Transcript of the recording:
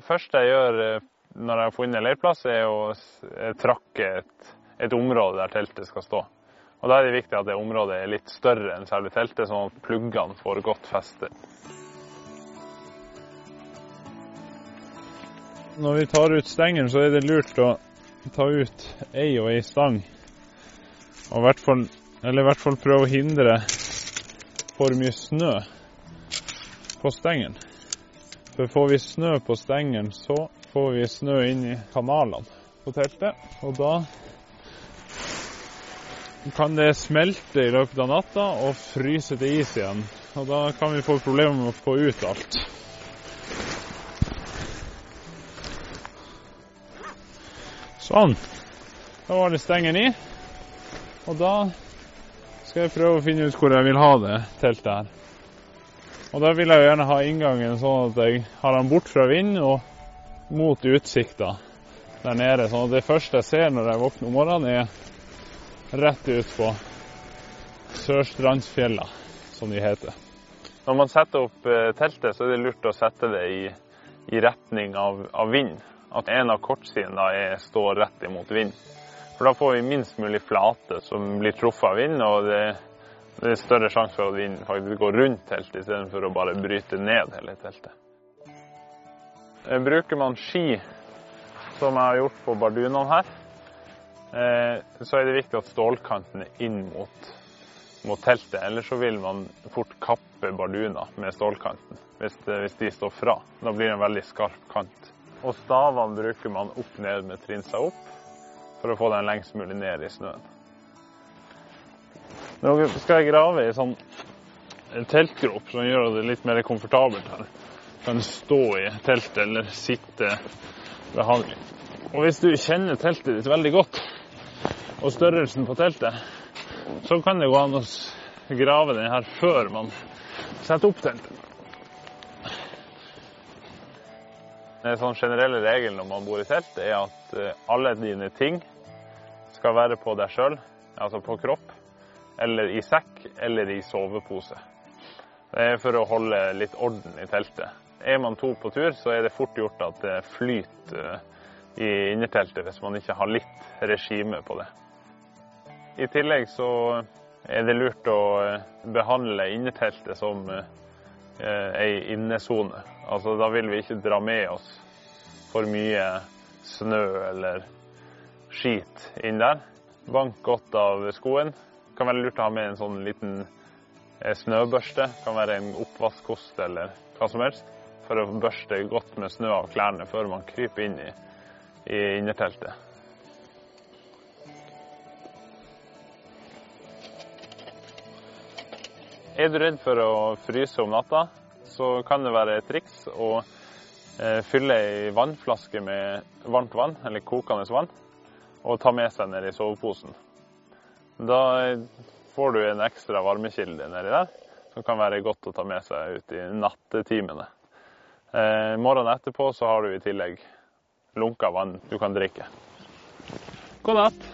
Det første jeg gjør eh, når jeg har funnet leirplass, er å eh, trakke et, et område der teltet skal stå. Og Da er det viktig at det området er litt større enn selve teltet, sånn at pluggene får godt feste. Når vi tar ut stengen, så er det lurt å ta ut ei og ei stang. Og hvert fall, eller i hvert fall prøve å hindre for mye snø på stengen. For får vi snø på stengen, så får vi snø inn i kanalene på teltet. Og da kan det smelte i løpet av natta og fryse til is igjen. Og da kan vi få problemer med å få ut alt. Sånn. Da var det stengen i. Og da skal jeg prøve å finne ut hvor jeg vil ha det teltet her. Og da vil jeg jo gjerne ha inngangen sånn at jeg har den bort fra vind og mot utsikta der nede. Sånn at det første jeg ser når jeg våkner om morgenen, er rett ut på Sørstrandsfjella, som de heter. Når man setter opp eh, teltet, så er det lurt å sette det i, i retning av, av vind. At en av kortsidene står rett imot vind. For da får vi minst mulig flate som blir truffet av vind, og det, det er større sjanse for at vinden faktisk går rundt teltet istedenfor å bare bryte ned hele teltet. Eh, bruker man ski, som jeg har gjort på bardunene her, eh, så er det viktig at stålkanten er inn mot, mot teltet. Ellers så vil man fort kappe barduna med stålkanten hvis, hvis de står fra. Da blir det en veldig skarp kant. Og stavene bruker man opp ned med trinsa opp for å få den lengst mulig ned i snøen. Nå skal jeg grave i sånn teltgrop som gjør det litt mer komfortabelt her. Kan stå i teltet eller sitte behagelig. Og hvis du kjenner teltet ditt veldig godt, og størrelsen på teltet, så kan det gå an å grave den her før man setter opp teltet. Den sånn generelle regelen når man bor i telt, er at eh, alle dine ting skal være på deg sjøl, altså på kropp, eller i sekk eller i sovepose. Det er for å holde litt orden i teltet. Er man to på tur, så er det fort gjort at det flyter eh, i innerteltet hvis man ikke har litt regime på det. I tillegg så er det lurt å eh, behandle innerteltet som ei innesone. Altså, da vil vi ikke dra med oss for mye snø eller skit inn der. Bank godt av skoen. Kan være lurt å ha med en sånn liten snøbørste. Kan være en oppvaskkost eller hva som helst. For å børste godt med snø av klærne før man kryper inn i, i innerteltet. Er du redd for å fryse om natta, så kan det være et triks å eh, fylle ei vannflaske med varmt vann, eller kokende vann, og ta med seg ned i soveposen. Da får du en ekstra varmekilde nedi der, som kan være godt å ta med seg ut i nattetimene. Eh, morgenen etterpå så har du i tillegg lunka vann du kan drikke. God natt.